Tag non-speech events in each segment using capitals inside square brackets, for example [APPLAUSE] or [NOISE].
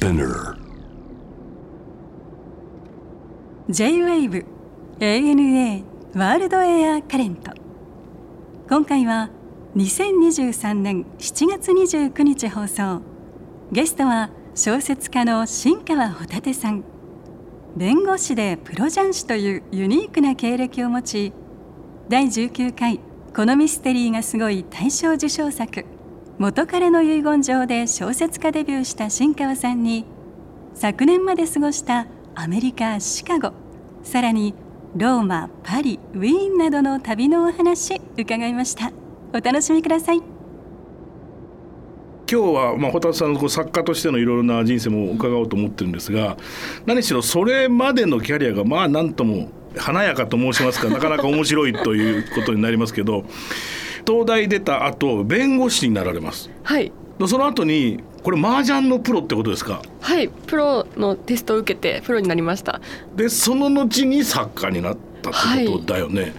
Spinner. J-WAVE ANA ワールドエアカレント今回は2023年7月29日放送。ゲストは小説家の新川ホタテさん。弁護士でプロ雀士というユニークな経歴を持ち第19回このミステリーがすごい大賞受賞作元彼の遺言状で小説家デビューした新川さんに昨年まで過ごしたアメリカ・シカゴさらにローマパリウィーンなどの旅のお話伺いました。お楽しみください。今日は、まあ、ホタさんの作家としてのいろいろな人生も伺おうと思ってるんですが何しろそれまでのキャリアがまあなんとも華やかと申しますかなかなか面白いということになりますけど東大出た後弁護士になられます。はい。その後にこれ麻雀のプロってことですか？はい。プロのテストを受けてプロになりました。でその後に作家になったってことだよね、はい、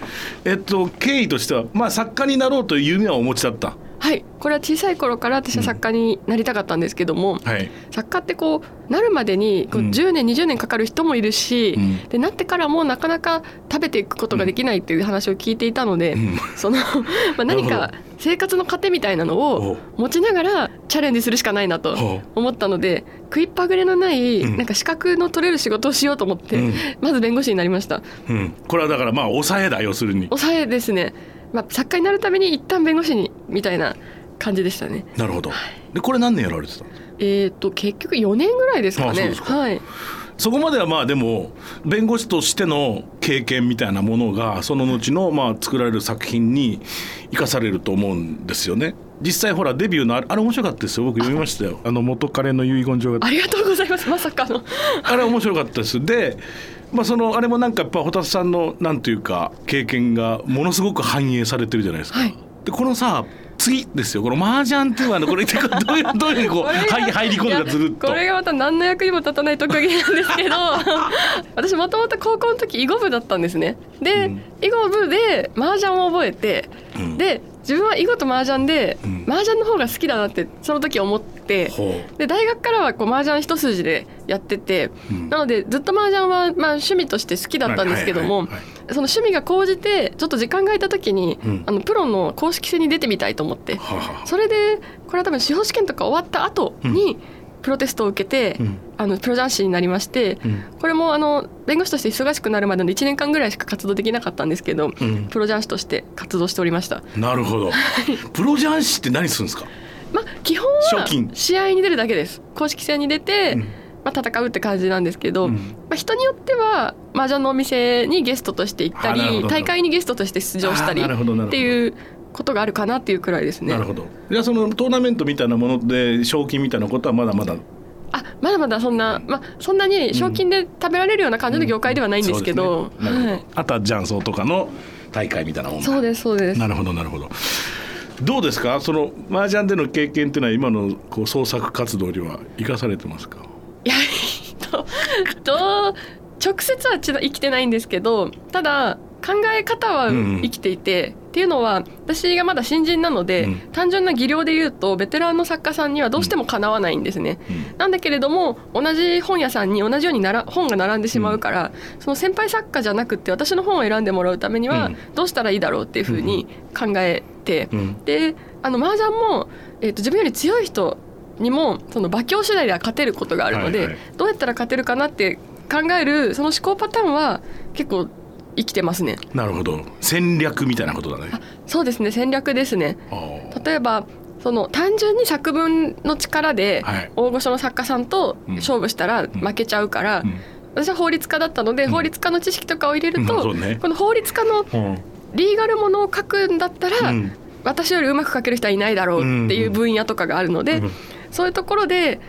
えっと経緯としてはまあ作家になろうという夢はお持ちだった？はいこれは小さい頃から私は作家になりたかったんですけども、うんはい、作家ってこうなるまでにこう10年、うん、20年かかる人もいるし、うん、でなってからもなかなか食べていくことができないっていう話を聞いていたので、その [LAUGHS] まあ何か生活の糧みたいなのを持ちながらチャレンジするしかないなと思ったので食いっぱぐれのないなんか資格の取れる仕事をしようと思って、まず弁護士になりました、これはだからまあ抑えだ要するに。抑えですね。まあ、作家になるために一旦弁護士にみたいな感じでしたね。なるほど。でこれ何年やられてたえっ、と結局4年ぐらいですかね。かはい。そこまではまあでも弁護士としての経験みたいなものがその後のまあ作られる作品に生かされると思うんですよね。実際ほらデビューのあれあれ面白かったですよ僕読みましたよあの元彼の遺言状がありがとうございますまさかの [LAUGHS] あれ面白かったですでまあ、そのあれもなんかやっぱホタテさんのなんていうか経験がものすごく反映されてるじゃないですか。はい、でこのさ次ですよ。この麻雀っていうのはこれどういう [LAUGHS] どういうこう入入り込んだずるっと。これがまた何の役にも立たない特技なんですけど [LAUGHS] 私もともと高校の時囲碁部だったんですね。で、うん、囲碁部で麻雀を覚えて、うん、で自分は囲碁と麻雀で、うん、麻雀の方が好きだなってその時思ってで大学からはこう麻雀一筋でやってて、うん、なのでずっと麻雀はまあ趣味として好きだったんですけども、その趣味が高じてちょっと時間が空いた時に、うん、あのプロの公式戦に出てみたいと思って、それでこれは多分司法試験とか終わった後に、プロテストを受けて、うん、あのプロ雀士になりまして、うん、これもあの弁護士として忙しくなるまでの1年間ぐらいしか活動できなかったんですけど、うん、プロ雀士として活動しておりました。なるほど。プロ雀士って何するんですか？まあ基本は試合に出るだけです。公式戦に出て、まあ、戦うって感じなんですけど、まあ、人によっては麻雀のお店にゲストとして行ったり大会にゲストとして出場したりっていうことがあるかなっていうくらいですね。なるほど。じゃあそのトーナメントみたいなもので賞金みたいなことはまだまだ？あまだまだそんな、まあ、そんなに賞金で食べられるような感じの業界ではないんですけど、うん。うんね、はい、あとは雀荘とかの大会みたいなもんそうですそうです。なるほどなるほど。どうですか？その麻雀での経験っていうのは今のこう創作活動には生かされてますか？いやとと直接はち生きてないんですけどただ考え方は生きていて、うんうん、っていうのは私がまだ新人なので、うん、単純な技量で言うとベテランの作家さんにはどうしてもかなわないんですね。うん、なんだけれども同じ本屋さんに同じようになら本が並んでしまうから、その先輩作家じゃなくて私の本を選んでもらうためにはどうしたらいいだろうっていうふうに考えて、であの麻雀も、えーと、自分より強い人にもその馬強次第では勝てることがあるので、はいはい、どうやったら勝てるかなって考えるその思考パターンは結構生きてますね。なるほど。戦略みたいなことだね。そうですね。戦略ですね。例えばその単純に作文の力で大御所の作家さんと勝負したら負けちゃうから、私は法律家だったので、法律家の知識とかを入れると、ね、この法律家のリーガルものを書くんだったら、私よりうまく書ける人はいないだろうっていう分野とかがあるので、そういうところで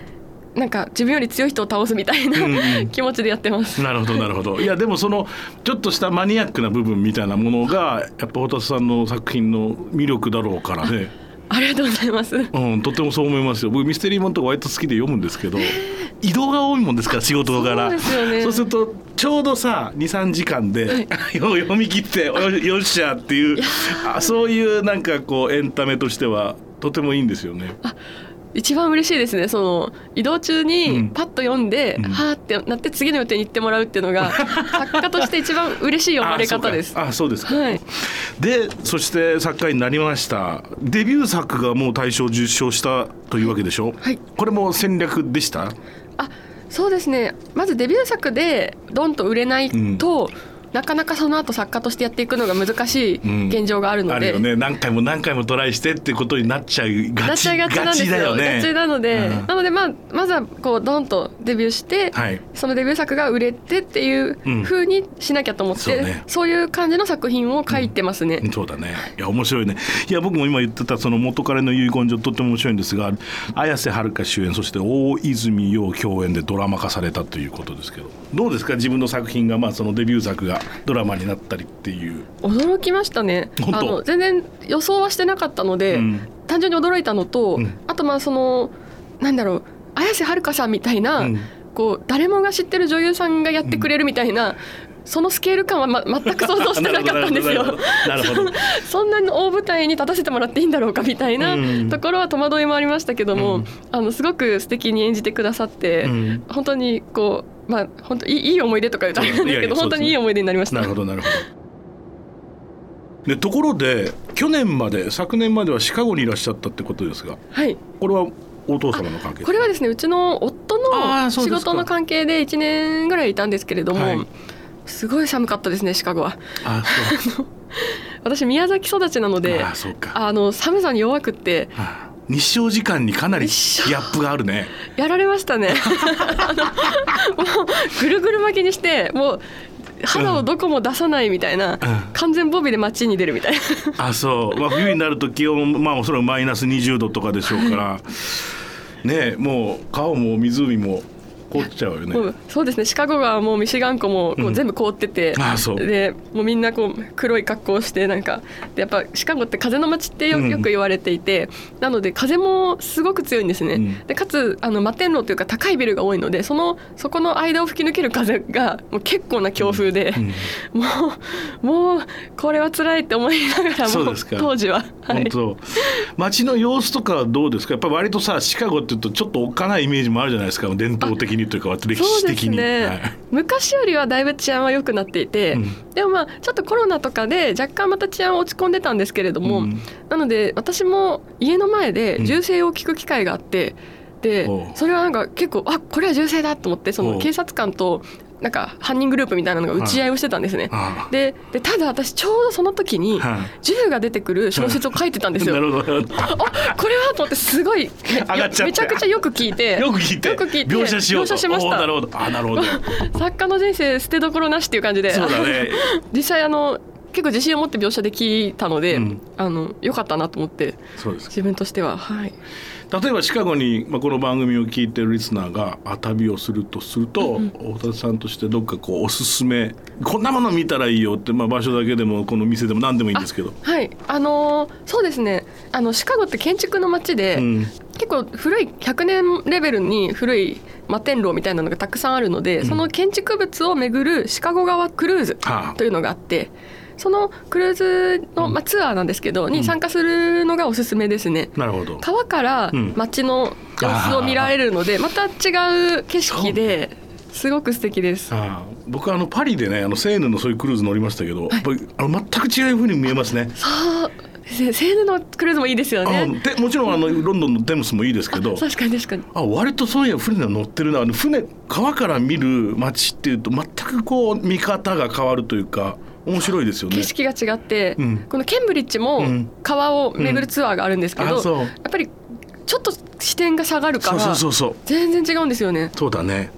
なんか自分より強い人を倒すみたいな、うんうん、気持ちでやってます。なるほどなるほど。いやでもそのちょっとしたマニアックな部分みたいなものがやっぱ太田さんの作品の魅力だろうからね。ありがとうございます。うん、とてもそう思いますよ。僕ミステリーもんとか割と好きで読むんですけど、移動が多いもんですから仕事柄。そうですよね。そうするとちょうどさ二三時間で、はい、[LAUGHS] 読み切ってよよっしゃっていうあそういうなんかこうエンタメとしてはとてもいいんですよね。あ一番嬉しいですね。その移動中うん。にパッと読んで、うん。はーってなって次の予定に行ってもらうっていうのが [LAUGHS] 作家として一番嬉しい読まれ方です。あそうかあそうですか、はい、でそして作家になりました。デビュー作がもう大賞受賞したというわけでしょ、はい。これも戦略でした？あそうですね。まずデビュー作でドンと売れないと、なかなかその後作家としてやっていくのが難しい現状があるので、あるよね。何回も何回もトライしてってことになっちゃいがちがちなんですよだよね。ガチなので、うん。なのでまあまずはこうドンとデビューして、はい。そのデビュー作が売れてっていううん風にしなきゃと思って、そうね。そういう感じの作品を書いてますね。そうだね。いや面白いね。いや僕も今言ってたその元彼の遺言状とっても面白いんですが綾瀬はるか主演そして大泉洋共演でドラマ化されたということですけど。どうですか？自分の作品がまあそのデビュー作がドラマになったりっていう。驚きましたね。本当？あの全然予想はしてなかったので、うん。単純に驚いたのと、うん。あとまあそのなんだろう綾瀬はるかさんみたいな、うん。こう誰もが知ってる女優さんがやってくれるみたいな、そのスケール感は、ま、全く想像してなかったんですよ。[LAUGHS] [LAUGHS] そんなに大舞台に立たせてもらっていいんだろうかみたいなうん。ところは戸惑いもありましたけども、うん。あのすごく素敵に演じてくださって、うん。本当にこうまあ本当いいいい思い出とか言うとあれなんですけど本当にいい思い出になりました。なるほどなるほど。でところで去年まで昨年まではシカゴにいらっしゃったってことですがはい。これはお父様の関係これはですねうちの夫の仕事の関係で1年ぐらいいたんですけれども、はい。すごい寒かったですねシカゴは。あそう。[LAUGHS] 私宮崎育ちなのであそうか。あの寒さに弱くってはあ日照時間にかなりギャップがあるね。やられましたね。[LAUGHS] もうぐるぐる巻きにしてもう肌をどこも出さないみたいな、完全ボビで街に出るみたいな。あそう、まあ、冬になると気温まあおそらくマイナス20度とかでしょうから。[LAUGHS] ねえもう川も湖も凍っちゃうよね。そうですね。シカゴ川もミシガン湖もこううん。全部凍ってて、あそう。でもうみんなこう黒い格好をしてなんかでやっぱシカゴって風の街ってよく言われていて、なので風もすごく強いんですね、うん。でかつあの摩天楼というか高いビルが多いのでそのそこの間を吹き抜ける風がもう結構な強風で、うん。もうもうこれは辛いって思いながらも当時は、はい、本当。街の様子とかはどうですか？やっぱり割とさシカゴっていうとちょっとおっかないイメージもあるじゃないですか伝統的にというか歴史的に、ね、はい。昔よりはだいぶ治安は良くなっていて、うん。でもまあちょっとコロナとかで若干また治安落ち込んでたんですけれども、うん。なので私も家の前でうん。銃声を聞く機会があって、でそれはなんか結構あこれは銃声だと思ってその警察官となんか犯人グループみたいなのが打ち合いをしてたんですね。あででただ私ちょうどその時にはい。銃が出てくる小説を書いてたんですよ。なるほどあこれはと思ってすごいめちゃくちゃよく聞いてよく聞いて。よく聞いて描写しようと。しました。なるほど。あなるほど。作家の人生捨てどころなしっていう感じで。そうだね。[LAUGHS] 実際あの結構自信を持って描写できたので、うん。あの良かったなと思ってそうです自分としては。はい例えばシカゴに、まあ、この番組を聞いてるリスナーがあ旅をするとすると、太田さんとしてどっかこうおすすめこんなもの見たらいいよって、まあ、場所だけでもこの店でも何でもいいんですけど。はい。あのーそうですね。あのシカゴって建築の街で、うん。結構古い100年レベルに古い摩天楼みたいなのがたくさんあるので、その建築物を巡るシカゴ川クルーズはあ。というのがあってそのクルーズの、まあ、ツアーなんですけど、に参加するのがおすすめですね。なるほど。川からうん。街の様子を見られるので、また違う景色ですごく素敵です。ああ僕はあのパリでねあのセーヌのそういうクルーズ乗りましたけど、やっぱりあの全く違うふうに見えますね。そう。せセーヌのクルーズもいいですよあね。でもちろんあの [LAUGHS] ロンドンのテムスもいいですけど確かに確かに。あ割とそういう船乗ってるな。あの船川から見る街っていうと全くこう見方が変わるというか面白いですよね。景。色が違って、うん。このケンブリッジもうん。川を巡るツアーがあるんですけど、あそう。やっぱりちょっと視点が下がるからそうそうそう全然違うんですよね。そうだね。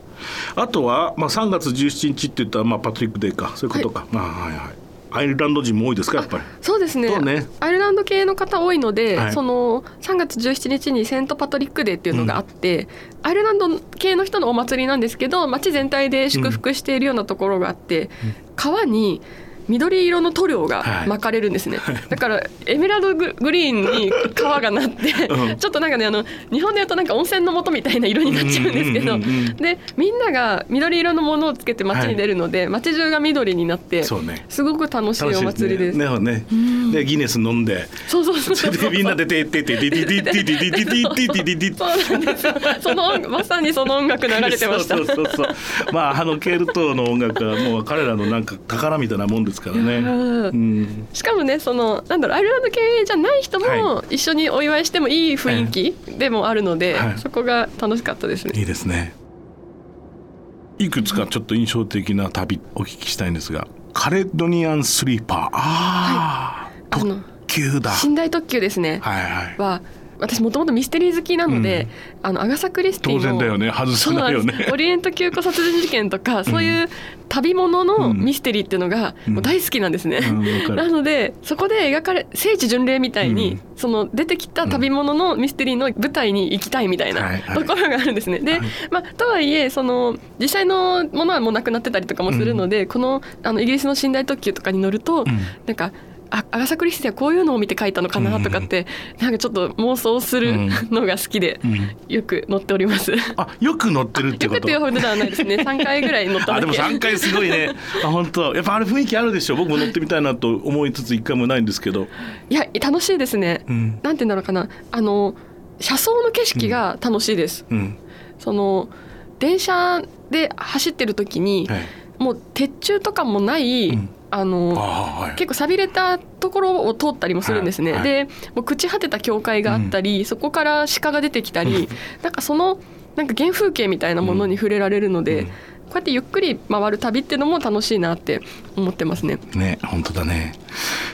あとは、まあ、3月17日って言ったら、まあ、パトリックデーか。そういうことか、まあはいはい。アイルランド人も多いですかやっぱり。そうですね。ね。アイルランド系の方多いので、はい。その3月17日にセント・パトリックデーっていうのがあって、アイルランド系の人のお祭りなんですけど街全体で祝福しているようなところがあって、川に緑色の塗料がはい。巻かれるんですね、だからエメラルドグリーンに川がなって、うん。ちょっとなんかねあの日本で言うとなんか温泉の素みたいな色になっちゃうんですけど、うんうんうんうん。でみんなが緑色のものをつけて街に出るので、街中が緑になってね。すごく楽しいお祭りです。ね。ねでギネス飲んでそうそうそう。みんなでてててててててててててててててそのまさにその音楽流れてました。そうそうそうそうまああのケルトの音楽はもう彼らのなんか宝みたいなもんですからね。うんうんしかもねそのなんだろうアイルランド系じゃない人もは一緒にお祝いしてもいい雰囲気でもあるので、はいそこが楽しかったですね。いいですね。いくつかちょっと印象的な旅お聞きしたいんですが、カレドニアンスリーパー、ああ、あの特急だ。寝台特急ですね。はいはい。は私もともとミステリー好きなので、あのアガサ・クリスティの当然だよね。外せないよね。オリエント急行殺人事件とか、そういう旅物のうん。ミステリーっていうのがもう大好きなんですね。うんなのでそこで描かれ聖地巡礼みたいに、うん。その出てきた旅物のミステリーの舞台に行きたいみたいはいなはい。ところがあるんですね。で、はい。まあ、とはいえその実際のものはもうなくなってたりとかもするので、このあのイギリスの寝台特急とかに乗ると、ん。なんか。あアガサ・クリスティはこういうのを見て書いたのかなとかって、なんかちょっと妄想するうんのが好きで、うんよく乗っております。よあ、よく乗ってるってこと？くっていう。ほどではないですね。3回ぐらい乗った。あでも3回すごいねあ本当やっぱあれ雰囲気あるでしょ？僕も乗ってみたいなと思いつつ一回もないんですけどいや楽しいですね。うんなんて言うんだろうかなあの車窓の景色が楽しいです。うんその電車で走ってる時に、はいもう鉄柱とかもない、うんあのあはい。結構寂れたところを通ったりもするんですね。はい。でもう朽ち果てた教会があったり、そこから鹿が出てきたり、なんかそのなんか原風景みたいなものに触れられるので、うんこうやってゆっくり回る旅っていうのも楽しいなって思ってますね。ね本当だね。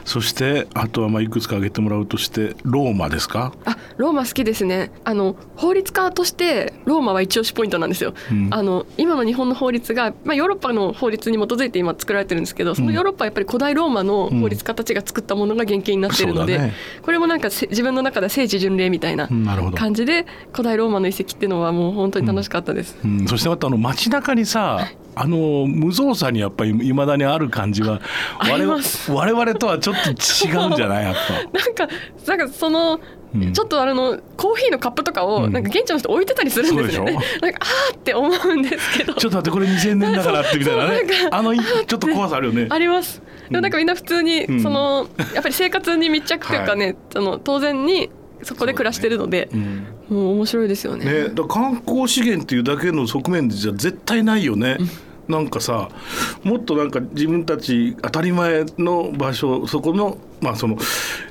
そしてあとはまあいくつか挙げてもらうとしてローマですか？あローマ好きですね。あの法律家としてローマは一押しポイントなんですよ、うん。あの今の日本の法律が、まあ、ヨーロッパの法律に基づいて今作られてるんですけどそのヨーロッパはやっぱり古代ローマの法律家たちが作ったものが原型になっているので、そうだね。これもなんかせ自分の中で聖地巡礼みたいな感じで古代ローマの遺跡っていうのはもう本当に楽しかったです、うん、そしてまたあの街中にさあの無造作にやっぱりいまだにある感じは [LAUGHS] 我々我々とはちょっと違うんじゃない？やっぱ。[LAUGHS] なんかなんかその、うん。ちょっとあのコーヒーのカップとかをうん。なんか現地の人置いてたりするんですよね、そうでしなんかあーって思うんですけど。ちょっと待ってこれ2000年だからってみたいなね。なあのいちょっと怖さあるよね。あります。でもなんかみんな普通に、うん。そのやっぱり生活に密着というかね、その当然にそこで暮らしてるので、うんもう面白いですよね。ね、だ観光資源っていうだけの側面じゃ絶対ないよね。なんかさもっとなんか自分たち当たり前の場所そこのまあその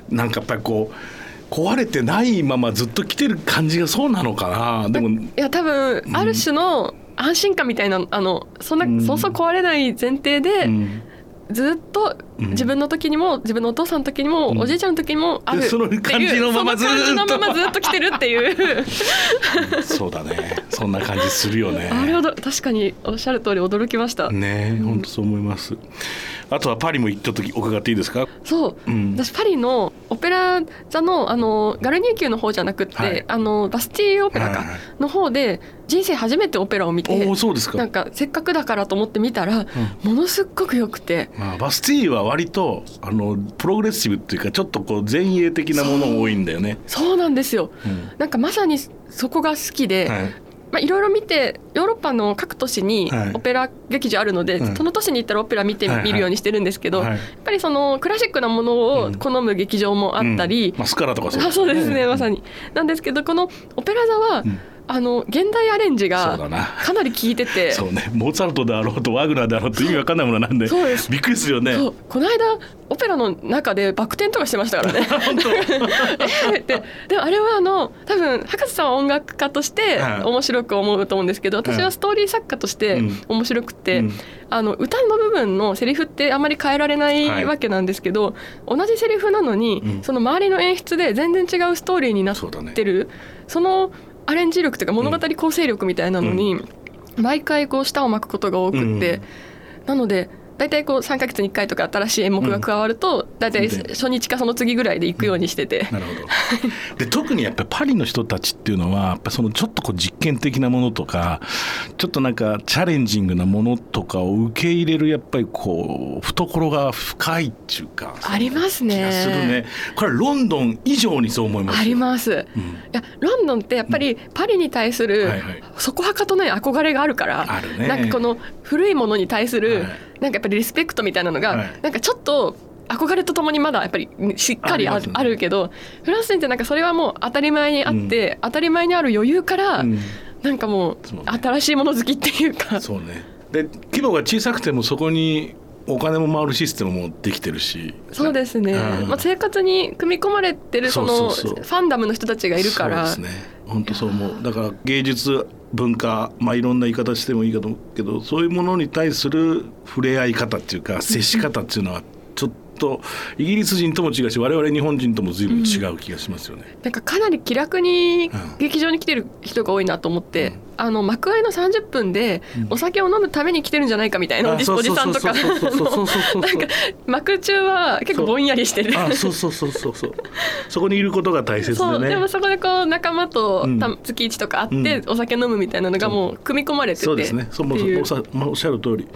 なんかやっぱりこう壊れてないままずっと来てる感じがそうなのかな。でもいや多分ある種の安心感みたいなあのそんな、うん。そうそう壊れない前提で、うん。ずっとうん自分の時にも自分のお父さんの時にも、うん。おじいちゃんの時にもあるいう感じのままずっと。その感じのままずっと来てるっていう。[LAUGHS] そうだね。そんな感じするよね。あれはど。確かにおっしゃる通り驚きました。ね本当そう思います。あとはパリも行った時伺っていいですか？そう、うん。私パリのオペラ座のあのガルニー宮の方じゃなくって、はい。あのバスティーオペラかの方で人生初めてオペラを見て、おおそうですか。なんかせっかくだからと思って見たら、ものすっごく良くて。まあ、バスティーは割とあのプログレッシブっていうかちょっとこう前衛的なもの多いんだよね。そうなんですよ、うん。なんかまさにそこが好きで、はい。まあ、いろいろ見てヨーロッパの各都市にはい。オペラ劇場あるので、うん。その都市に行ったらオペラ見てはいはい。みるようにしてるんですけど、はいやっぱりそのクラシックなものを好む劇場もあったり、うん。まあ、スカラとかあそうですね、まさに。に。なんですけどこのオペラ座は、んあの現代アレンジがかなり効いてて。そうね、モーツァルトであろうとワグナーであろうと意味わかんないものなんでそうです。びっくりするよね。そう。この間オペラの中でバク転とかしてましたからね。[LAUGHS] 本当。[LAUGHS] えーって。でもあれはあの多分博士さんは音楽家としてはい。面白く思うと思うんですけど私はストーリー作家としてうん。面白くて、うん。あの歌の部分のセリフってあまり変えられないはいわけなんですけど、同じセリフなのに、うん。その周りの演出で全然違うストーリーになってる。そ,、のアレンジ力というか物語構成力みたいなのに、毎回こう舌を巻くことが多くって、なので大体こう3ヶ月に1回とか新しい演目が加わると、大体初日かその次ぐらいで行くようにしてて、なるほど。で特にやっぱりパリの人たちっていうのはやっぱそのちょっとこう実験的なものとかちょっとなんかチャレンジングなものとかを受け入れるやっぱりこう懐が深いっていうかありますね。気がするね。これロンドン以上にそう思います。あります、いやロンドンってやっぱりパリに対するはいはい。そこはかとない憧れがあるから、あるね。なんかこの古いものに対する、はいなんかやっぱりリスペクトみたいなのが、はい。なんかちょっと憧れとともにまだやっぱりしっかりあね。あるけどフランス人ってなんかそれはもう当たり前にあって、当たり前にある余裕から、うん。なんかもうね。新しいもの好きっていうか。そうね。で規模が小さくてもそこにお金も回るシステムもできてるし。そうですね、うん。まあ、生活に組み込まれてるそのファンダムの人たちがいるからそうですね本当そう思う。だから芸術文化まあいろんな言い方してもいいかと思うけどそういうものに対する触れ合い方っていうか接し方っていうのはちょっとイギリス人とも違うし我々日本人とも随分違う気がしますよね。なんかかなり気楽にうん。劇場に来てる人が多いなと思って、あの幕間の30分でお酒を飲むために来てるんじゃないかみたいなおじさんとか。なんか幕中は結構ぼんやりしてる。あそうそうそうそう。そうそこにいることが大切そう。でねでもそこでこう仲間とうん。た月一とか会ってうお酒飲むみたいなのがもう組み込まれててそう。ですね。そうもうおさまあおっしゃる通り。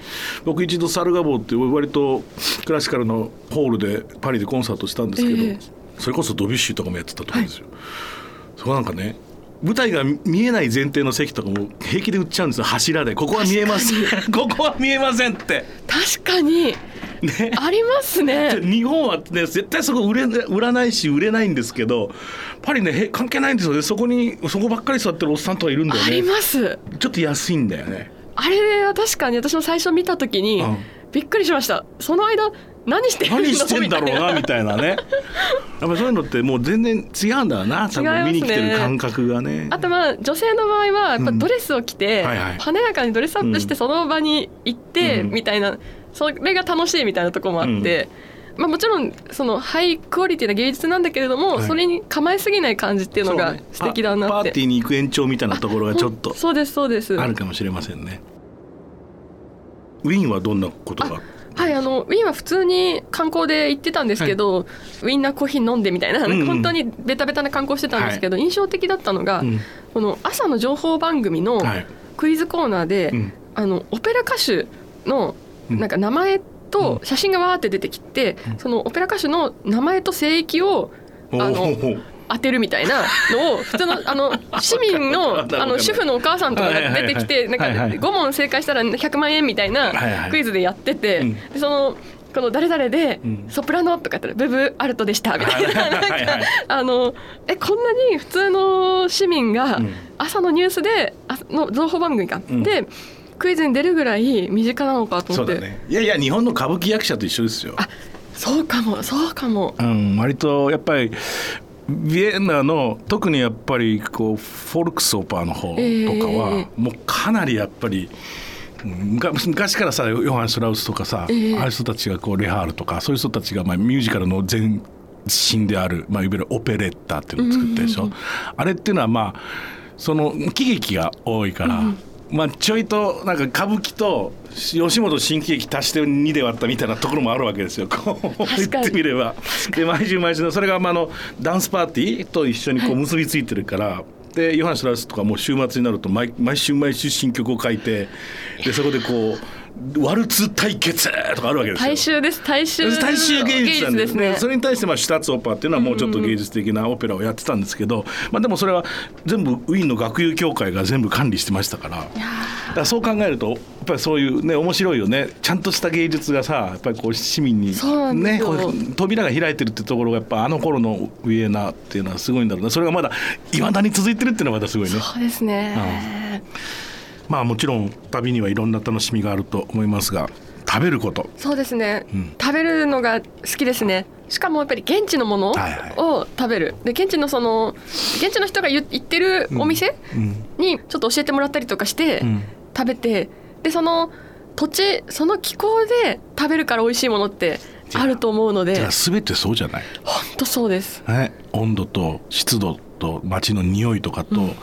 僕一度サルガボーって割とクラシカルのホールでパリでコンサートしたんですけど、ええ。それこそドビュッシーとかもやってたと思うんですよ。そこなんかね。舞台が見えない前提の席とかも平気で売っちゃうんですよ柱で。ここは見えませんここは見えませんって。確かに。ね。ありますね。日本はね絶対そこ売れ売らないし売れないんですけどパリねへ関係ないんですよね。そこにそこばっかり座ってるおっさんとかいるんだよありねます。ちょっと安いんだよね。あれは確かに私も最初見た時にうん。びっくりしました。その間何して何してんだろうな [LAUGHS] みたいなね。やっぱりそういうのってもう全然違うんだよな多分見に来てる感覚がね。あとまあ女性の場合はやっぱドレスを着て、うんはいはい。華やかにドレスアップしてその場に行ってうん。みたいな、それが楽しいみたいなところもあって、まあ、もちろんそのハイクオリティな芸術なんだけれども、はい。それに構えすぎない感じっていうのが素敵だなって。パパーティーに行く延長みたいなところがちょっとそうですそうです。あるかもしれませんね。ウィーンはどんなことが？はいあのウィーンは普通に観光で行ってたんですけど、ウィンナーコーヒー飲んでみたいな、うんうん。本当にベタベタな観光してたんですけど、印象的だったのが、うん。この朝の情報番組のはい。クイズコーナーで、うん。あのオペラ歌手のうん。なんか名前と写真がわーって出てきて、そのオペラ歌手の名前と声域をあの当てるみたいなのを普通のあの [LAUGHS] 市民のあの主婦のお母さんとかが出てきてなんかはいはい。5問正解したら100万円みたいなクイズでやっててそのこの誰々でうん。ソプラノとか言ったらブブアルトでしたみたいな。なんかあのえこんなに普通の市民がうん。朝のニュースであの情報番組か、うん。でクイズに出るぐらい身近なのかとそ思って。ね。いやいや日本の歌舞伎役者と一緒ですよ。あそうかもそうかも。うん、割とやっぱりビエンナの特にやっぱりこうフォルクスオーパーの方とかは、もうかなりやっぱりうん昔昔からさヨハン・ストラウスとかさ、ええああいう人たちがこうレハールとかそういう人たちがまあミュージカルの前身である、まあ、いわゆるオペレッタっていうのを作ったでしょ、あれっていうのはまあその喜劇が多いから、まあ、ちょいとなんか歌舞伎と吉本新喜劇足して2で割ったみたいなところもあるわけですよこう言ってみれば。で毎週毎週のそれがまああのダンスパーティーと一緒にこう結びついてるから。でヨハン・シュラウスとかもう週末になると毎毎週毎週新曲を書いてでそこでこうワルツ対決とかあるわけですよ。大衆です。大衆大衆芸術なんで。ですね。それに対してまあシュタッツオペラっていうのはもうちょっと芸術的なオペラをやってたんですけど、まあ、でもそれは全部ウィーンの学友協会が全部管理してましたから。だからそう考えるとやっぱりそういうね面白いよね。ちゃんとした芸術がさやっぱりこう市民にね扉が開いてるってところがやっぱあの頃のウィエナっていうのはすごいんだろうなそれがまだいまだに続いてるっていうのがまたすごいね。そうですね、まあもちろん旅にはいろんな楽しみがあると思いますが食べること。そうですね、うん。食べるのが好きですね。しかもやっぱり現地のものはいはい。を食べるで現地のその現地の人が言言ってるお店うん。にちょっと教えてもらったりとかしてうん。食べてでその土地その気候で食べるから美味しいものってあると思うので。じゃあ全てそうじゃない？本当そうです。ね、温度と湿度と街の匂いとかと、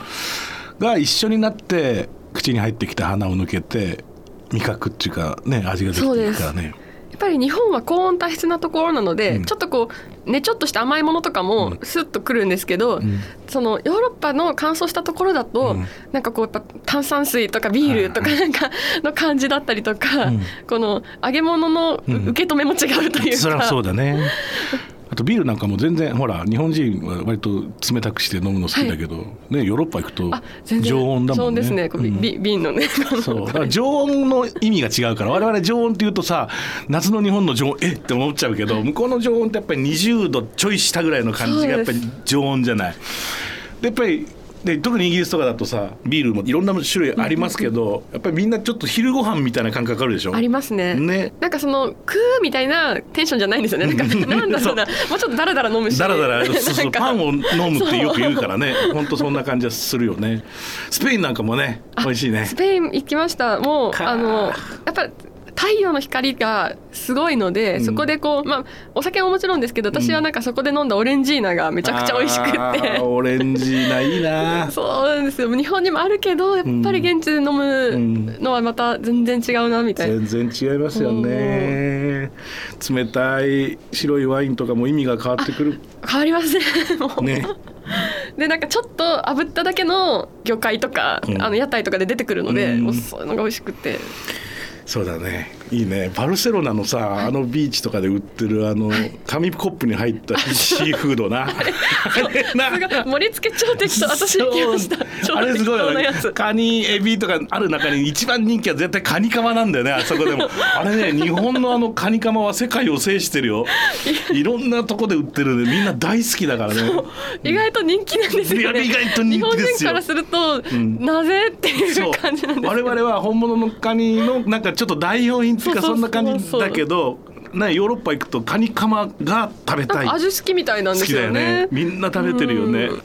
が一緒になって口に入ってきた鼻を抜けて味覚っていうかね味ができていくからね。っぱり日本は高温多湿なところなので、うん。ちょっとこうねちょっとした甘いものとかもスッとくるんですけど、ん。そのヨーロッパの乾燥したところだと、うん。なんかこうやっぱ炭酸水とかビールとかはいなんかの感じだったりとか、うん。この揚げ物のうん。受け止めも違うというか、そりゃそうだねあとビールなんかも全然ほら日本人は割と冷たくして飲むの好きだけど、ねヨーロッパ行くと常温だもんね。常温ですね、ん。び瓶のね。そう。だから常温の意味が違うから。我々常温っていうとさ夏の日本の常温え？って思っちゃうけど向こうの常温ってやっぱり20度ちょい下ぐらいの感じがやっぱり常温じゃない。でやっぱりで特にイギリスとかだとさビールもいろんな種類ありますけどやっぱりみんなちょっと昼ご飯みたいな感覚あるでしょ？ありますね。ね。なんかそのクーみたいなテンションじゃないんですよね。なんかなんだろうな。もうちょっとダラダラ飲むし。だらだらそうそうなんかパンを飲むってよく言うからね。本当そんな感じはするよね。スペインなんかもね美味しいね。スペイン行きました。もうか。あのやっぱ太陽の光がすごいので、うん。そこでこうまあお酒ももちろんですけど私はなんかそこで飲んだオレンジーナがめちゃくちゃ美味しくってオレンジないいな。[LAUGHS] そうなんですよ。日本にもあるけどやっぱり現地で飲むのはまた全然違うなみたいな、全然違いますよね。冷たい白いワインとかも意味が変わってくる。変わりますねもう。ね。でなんかちょっと炙っただけの魚介とか、うん。あの屋台とかで出てくるので、うん。もうそういうのが美味しくてそうだね。いいね。バルセロナのさあのビーチとかで売ってるあの紙コップに入った [LAUGHS] シーフードな。盛り付け超適当私行きました。超あれすごい。よねカニエビとかある中に一番人気は絶対カニカマなんだよねあそこでも。あれね日本のあのカニカマは世界を制してるよ。いろんなとこで売ってるんでみんな大好きだからね。意外と人気なんですよね。意外と人気ですよ。日本人からすると、ん。なぜっていう感じなんです我々は本物のカニのなんかちょっと代用品っていうかそんそな感じだけどねヨーロッパ行くとカニカマが食べたい。味好きみたいなんですよよねね。みんな食べてるよね。うん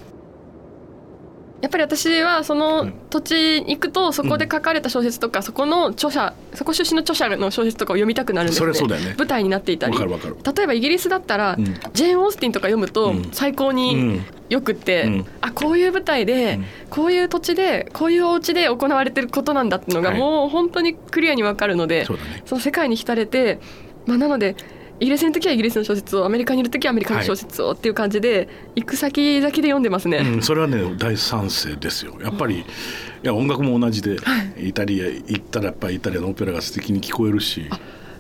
やっぱり私はその土地に行くとそこで書かれた小説とか、そこの著者そこ出身の著者の小説とかを読みたくなるんですねそそうだよね。舞台になっていたり。例えばイギリスだったら、うん。ジェーン・オースティンとか読むとうん。最高うにんよくって、うん。あこういう舞台で、うん。こういう土地でこういうお家で行われてることなんだっていうのがはい。もう本当にクリアにわかるので、その世界に浸れて、まあ、なのでイギリスの時はイギリスの小説をアメリカにいる時はアメリカの小説をっていう感じで、行く先々で読んでますね。うん、それはね大賛成ですよ。やっぱり、いや音楽も同じで、イタリア行ったらやっぱりイタリアのオペラが素敵に聞こえるし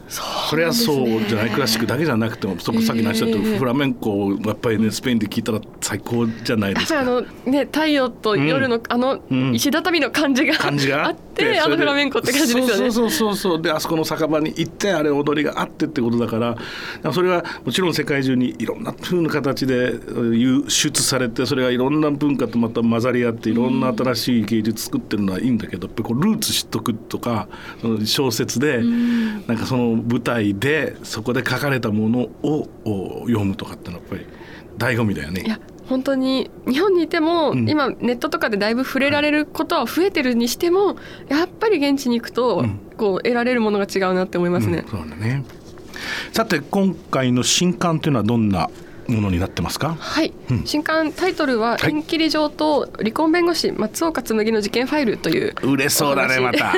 それはそうじゃないクラシックだけじゃなくてもそこさっきの話だとええ。フラメンコをやっぱりねスペインで聞いたら最高じゃないですか。あのね太陽と夜の、あのうん。石畳の感じが感じが？ああっっててあのフラメンコって感じですよね。そうそうそうそう。であそこの酒場に行ってあれ踊りがあってってことだからそれはもちろん世界中にいろんな風な形で輸出されてそれがいろんな文化とまた混ざり合っていろんな新しい芸術作ってるのはいいんだけどやっぱりこうルーツ知っとくとか小説でなんかその舞台でそこで書かれたものをを読むとかってのはやっぱり醍醐味だよね。いや本当に日本にいても、うん今ネットとかでだいぶ触れられることは増えてるにしてもやっぱり現地に行くと、うんこう得られるものが違うなって思いますね。うんそうだねさて今回の新刊というのはどんなものになってますか？はい、うん。新刊タイトルは「はい縁切り状と離婚弁護士松岡紬の事件ファイル」という売れそうだねまた。[LAUGHS]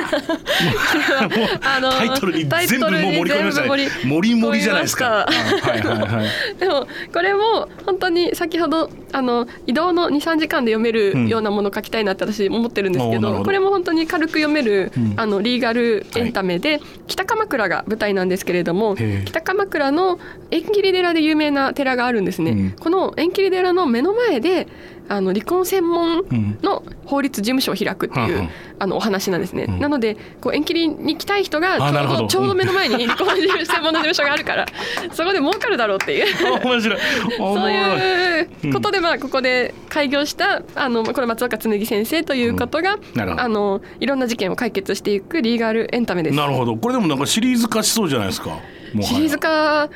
あのタイトルに全部もう盛り込みましたねタイトルに全部盛り盛りじゃないですか。盛はいはいはい。[LAUGHS] でもこれも本当に先ほどあの移動の23時間で読めうん。るようなものを書きたいなって私思ってるんですけど,、おーなるほど。これも本当に軽く読める、うん。あのリーガルエンタメで、北鎌倉が舞台なんですけれども北鎌倉の縁切り寺で有名な寺があるんですね。うん。この縁切り寺の目の前であの離婚専門うん。の法律事務所を開くっていう、はあはああのお話なんですね、うん。なのでこう縁切りに来たい人がちょうどどちょうど目の前に離婚専門の事務所があるから [LAUGHS] そこで儲かるだろうっていう。面白い。おもそうろいいうことでまあここで開業したあのこれ松岡紬先生ということが、なるほど。あのいろんな事件を解決していくリーガルエンタメです。なるほど。これでもなんかシリーズ化しそうじゃないですかシリーズ化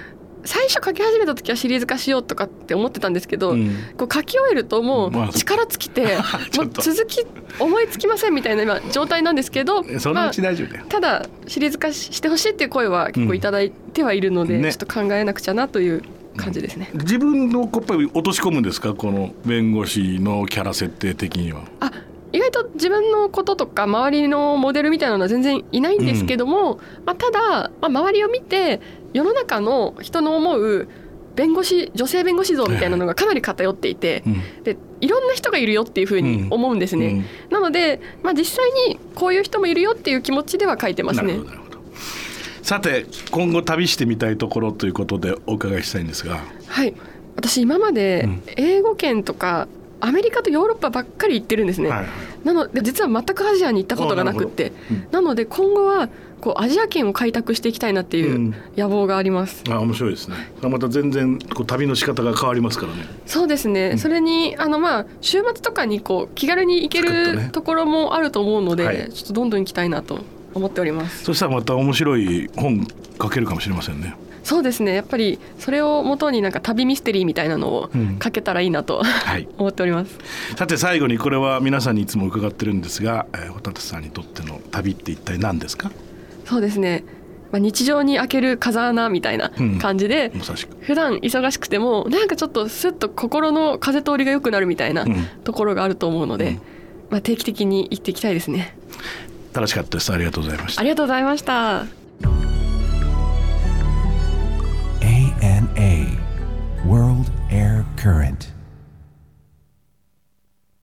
最初書き始めた時はシリーズ化しようとかって思ってたんですけど、うん。こう書き終えるともまあ。う力尽きて、[LAUGHS] もう続き思いつきませんみたいな今状態なんですけどまあ大丈夫だよ、ただシリーズ化ししてほしいっていう声は結構いただいてはいるので、うん。ね。ちょっと考えなくちゃなという感じですね。自分のこっぱり落とし込むんですか？この弁護士のキャラ設定的には。あ意外と自分のこととか周りのモデルみたいなのは全然いないんですけども、まあ、ただ、まあ、周りを見て世の中の人の思う弁護士女性弁護士像みたいなのがかなり偏っていて、うん。でいろんな人がいるよっていうふうに思うんですね、うん。なので、まあ、実際にこういう人もいるよっていう気持ちでは書いてますね。なるほどなるほど。さて今後旅してみたいところということでお伺いしたいんですが。はい。私今までうん。英語圏とかアメリカとヨーロッパばっかり行ってるんですね、はいなので実は全くアジアに行ったことがなくって。あなので今後はこうアジア圏を開拓していきたいなっていううん。野望があります、あ面白いですね。また全然こう旅の仕方が変わりますからね。そうですね、それにあのまあ週末とかにこう気軽に行けるところもあると思うので、はい。ちょっとどんどん行きたいなと思っております。そしたらまた面白い本書けるかもしれませんねそうですね。やっぱりそれを元になんか旅ミステリーみたいなのをうん。書けたらいいなと、はい。[LAUGHS] 思っております。さて最後にこれは皆さんにいつも伺ってるんですが、えー、ホタテさんにとっての旅って一体何ですか？そうですね、まあ、日常に開ける風穴みたいな感じで、まさしく。普段忙しくてもなんかちょっとスッと心の風通りが良くなるみたいなうん。ところがあると思うので、うん。まあ、定期的に行っていきたいですね。楽しかったです。ありがとうございました。ありがとうございました WANA, World Air Current.